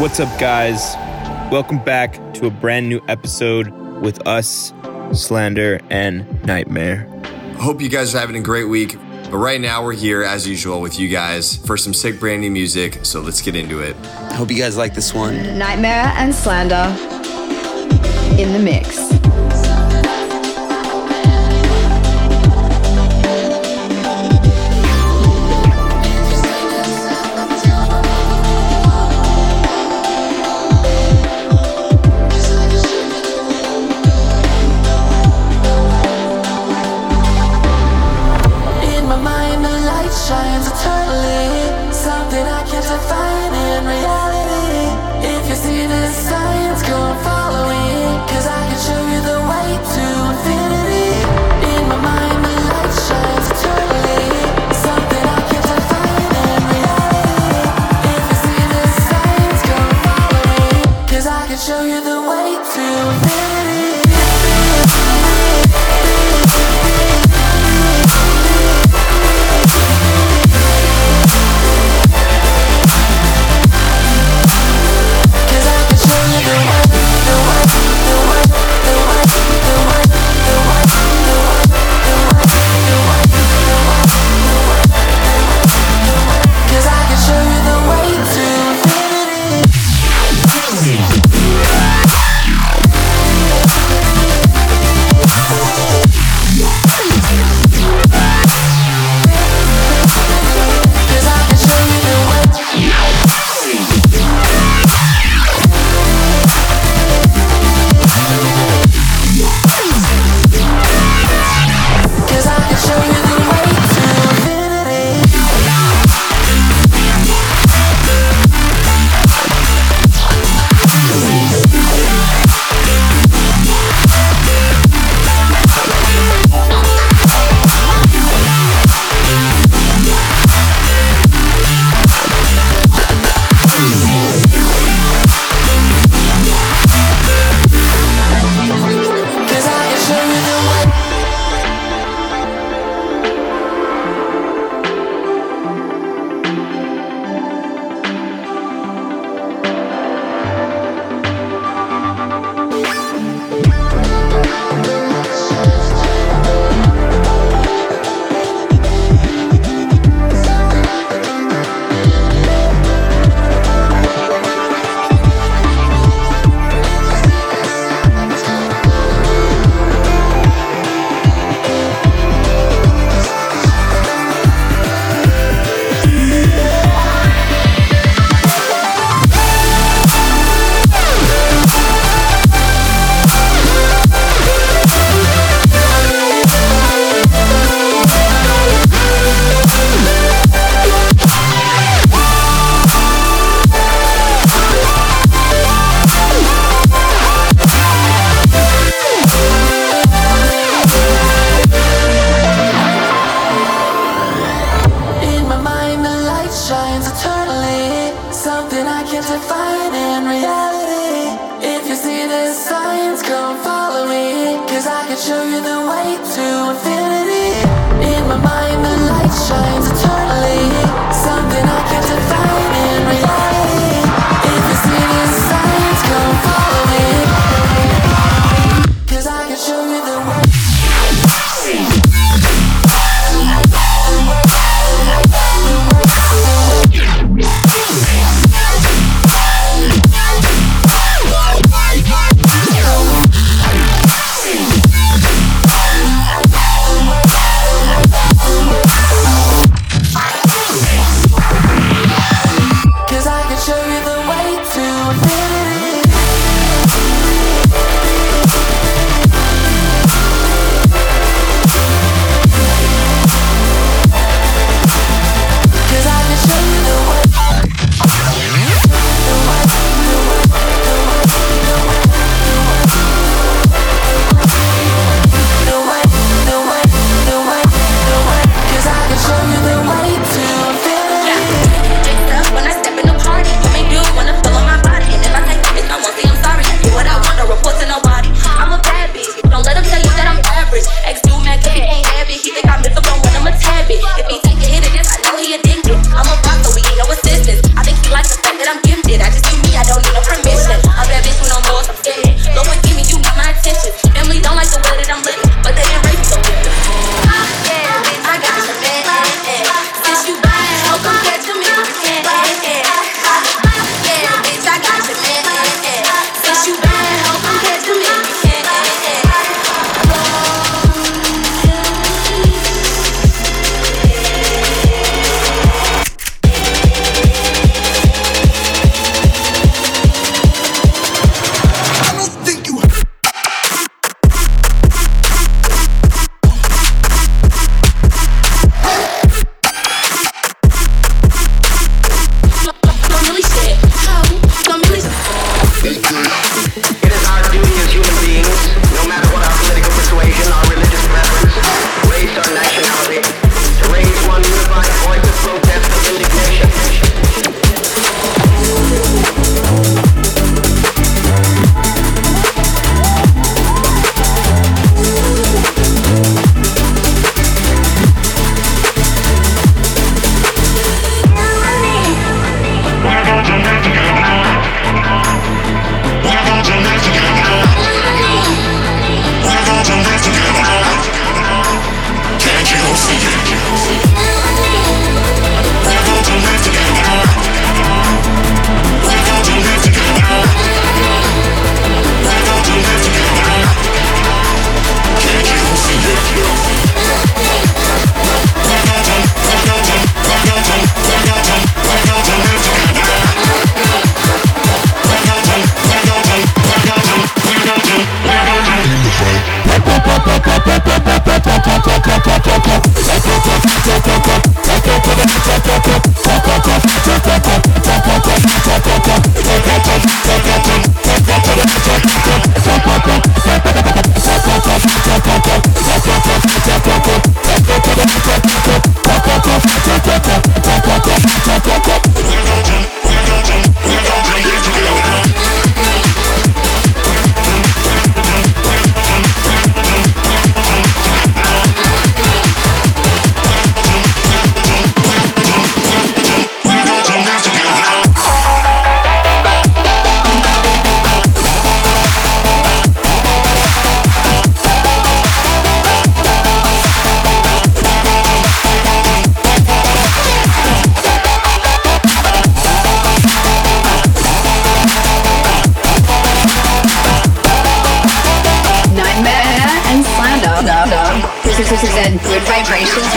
What's up, guys? Welcome back to a brand new episode with us, Slander and NGHTMRE. Hope you guys are having a great week. But right now, we're here as usual with you guys for some sick brand new music. So let's get into it. Hope you guys like this one. NGHTMRE and Slander in the mix.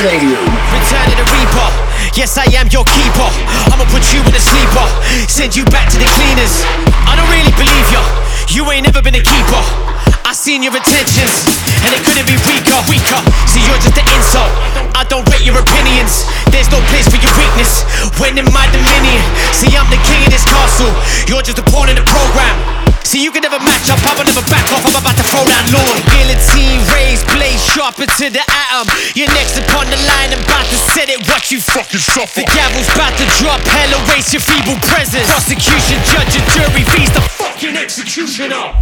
Radio. Return of the Reaper. Yes, I am your keeper. I'ma put you in a sleeper. Send you back to the cleaners. I don't really believe ya. You ain't never been a keeper. I seen your intentions, and it couldn't be weaker, weaker. See, you're just an insult. I don't rate your opinions. There's no place for your weakness. When in my dominion, see, I'm the king of this castle. You're just a pawn in the program. See, you can never match up, I will never back off. I'm about to throw down Lord. Guillotine, raised blade, sharper to the atom. You're next upon the line, I'm about to set it. What you fucking suffer. The gavel's about to drop, hell erase your feeble presence. Prosecution, judge, and jury, feast the fucking executioner.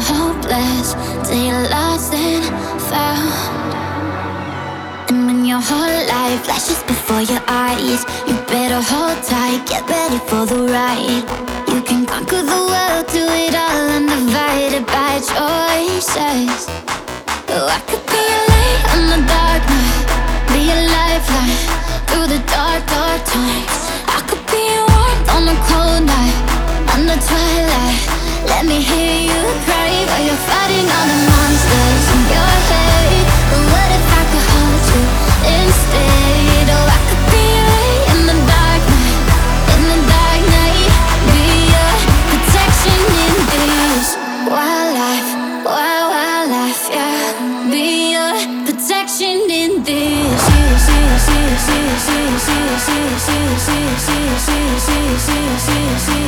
Hope in your hopeless till you're lost and found. And when your whole life flashes before your eyes, you better hold tight, get ready for the ride. You can conquer the world, do it all undivided by choices. Oh, I could be a light on the dark night, be a lifeline through the dark, dark times. I could be a warmth on a cold night, on the twilight. Let me hear you cry while you're fighting all the monsters in your head. What if I could hold you instead? Oh, I could be in the dark night, in the dark night. Be your protection in wild yeah. Be your protection in this. Wildlife,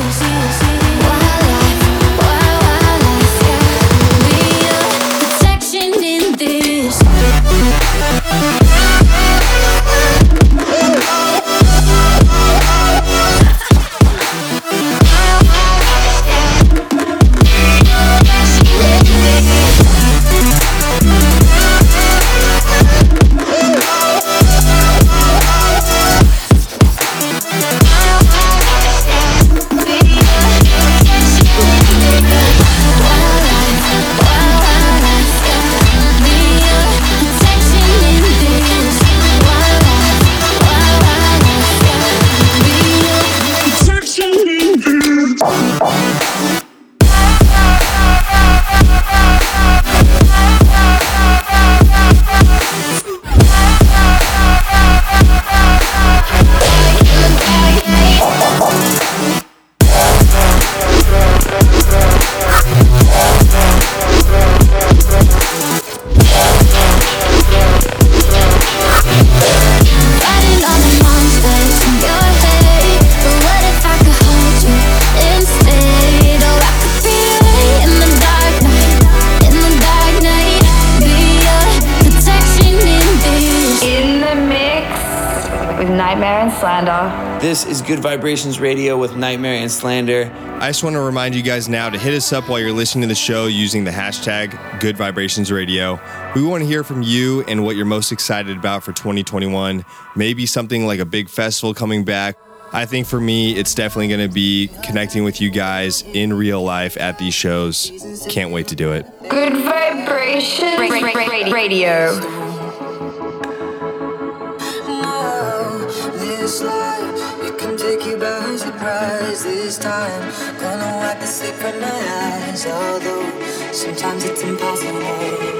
This is Gud Vibrations Radio with NGHTMRE and Slander. I just want to remind you guys now to hit us up while you're listening to the show using the hashtag Gud Vibrations Radio. We want to hear from you and what you're most excited about for 2021. Maybe something like a big festival coming back. I think for me, it's definitely going to be connecting with you guys in real life at these shows. Can't wait to do it. Gud Vibrations ra- ra- ra- Radio. This time. Gonna wipe the sleep from my eyes, although sometimes it's impossible.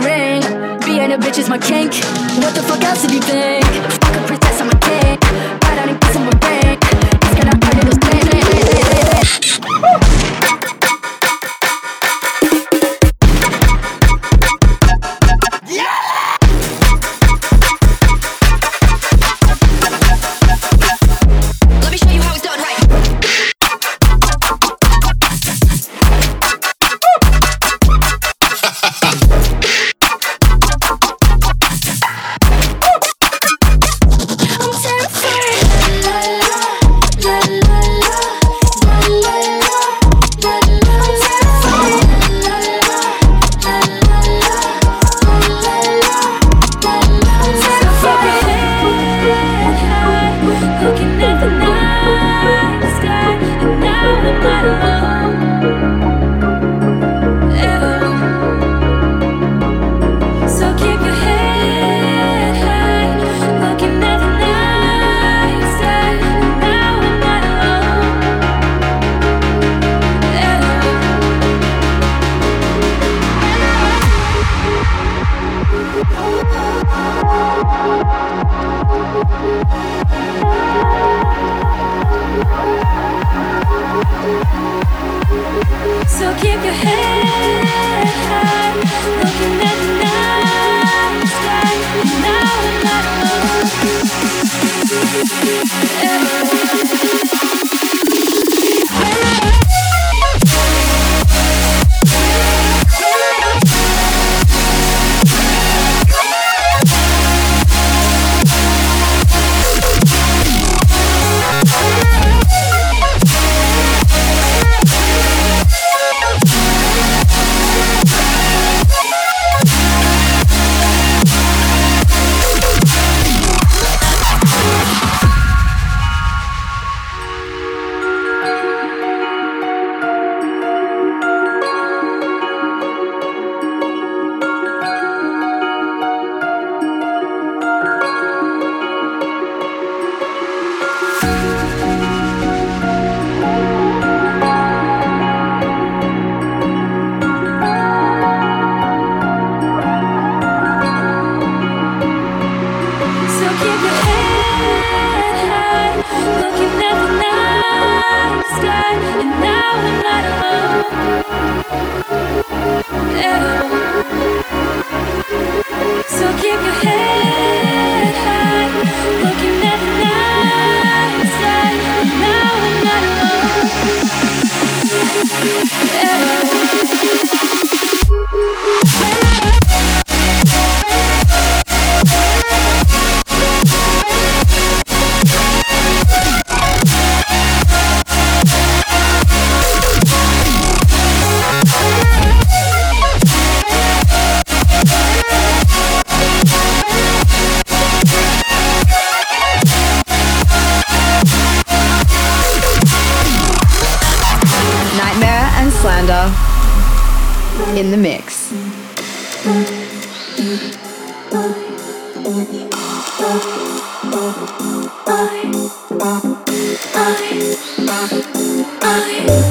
ring. Being a bitch is my kink. What the fuck else do you think? Fuck a princess, I'm a king. Got out and kiss mix. I, I, I,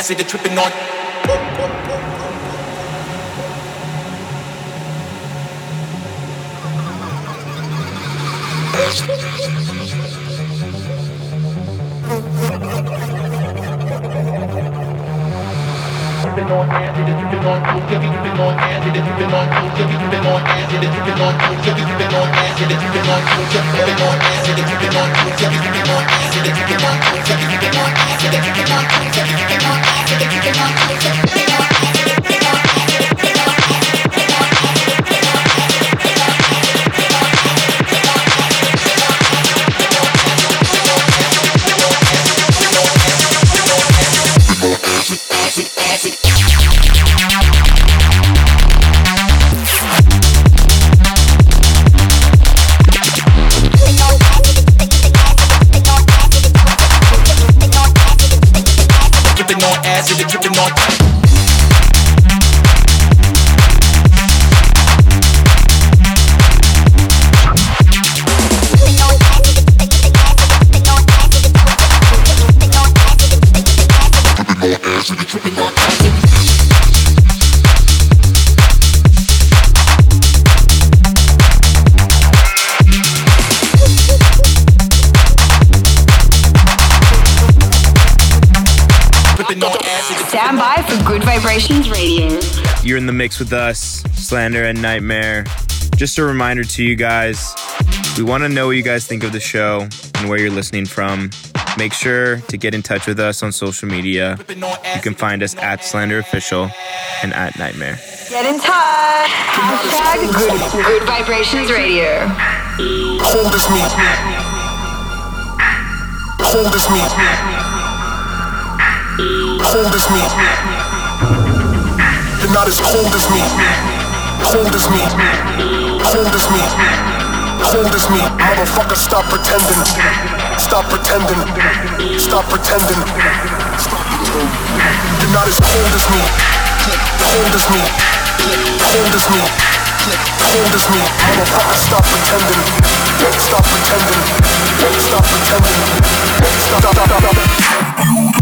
acid they're tripping on. Been on acid, you've been on coke, you've been on acid, you've been on coke, you've been on acid, you've been on coke, you've been on acid, you've been on coke, you've been on acid, you've been on coke, you've been on acid, you've been on coke, you've been on acid, you've been on coke, you've been on acid take it take it one way take it take it one way take it take it Thank you. Vibrations Radio. You're in the mix with us, Slander and NGHTMRE. Just a reminder to you guys we want to know what you guys think of the show and where you're listening from. Make sure to get in touch with us on social media. You can find us at Slander Official and at NGHTMRE. Get in touch. Hashtag Good, Gud Vibrations Radio. Hold this meat. Hold this meat. Hold this meat. You're not as cold as me. Cold as me. Cold as me. Hold this meat. Motherfucker, stop pretending. Stop pretending. Stop pretending. You're not as cold as me. Hold this meat. Hold this meat. Hold this meat. Motherfucker, stop pretending. Stop pretending. Stop pretending. Stop, stop, stop, stop.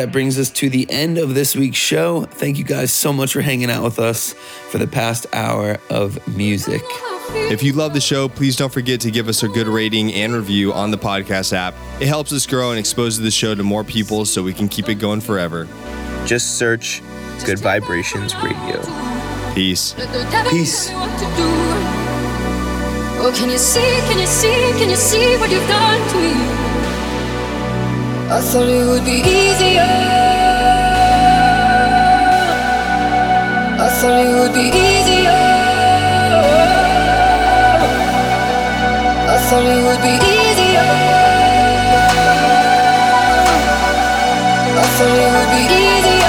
That brings us to the end of this week's show. Thank you guys so much for hanging out with us for the past hour of music. If you love the show, please don't forget to give us a good rating and review on the podcast app. It helps us grow and exposes the show to more people so we can keep it going forever. Just search Gud Vibrations Radio. Peace. Peace. Oh, can you see, can you see, can you see what you've done to me? I thought it would be easier. I thought it would be easier. I thought it would be easier. I thought it would be easier.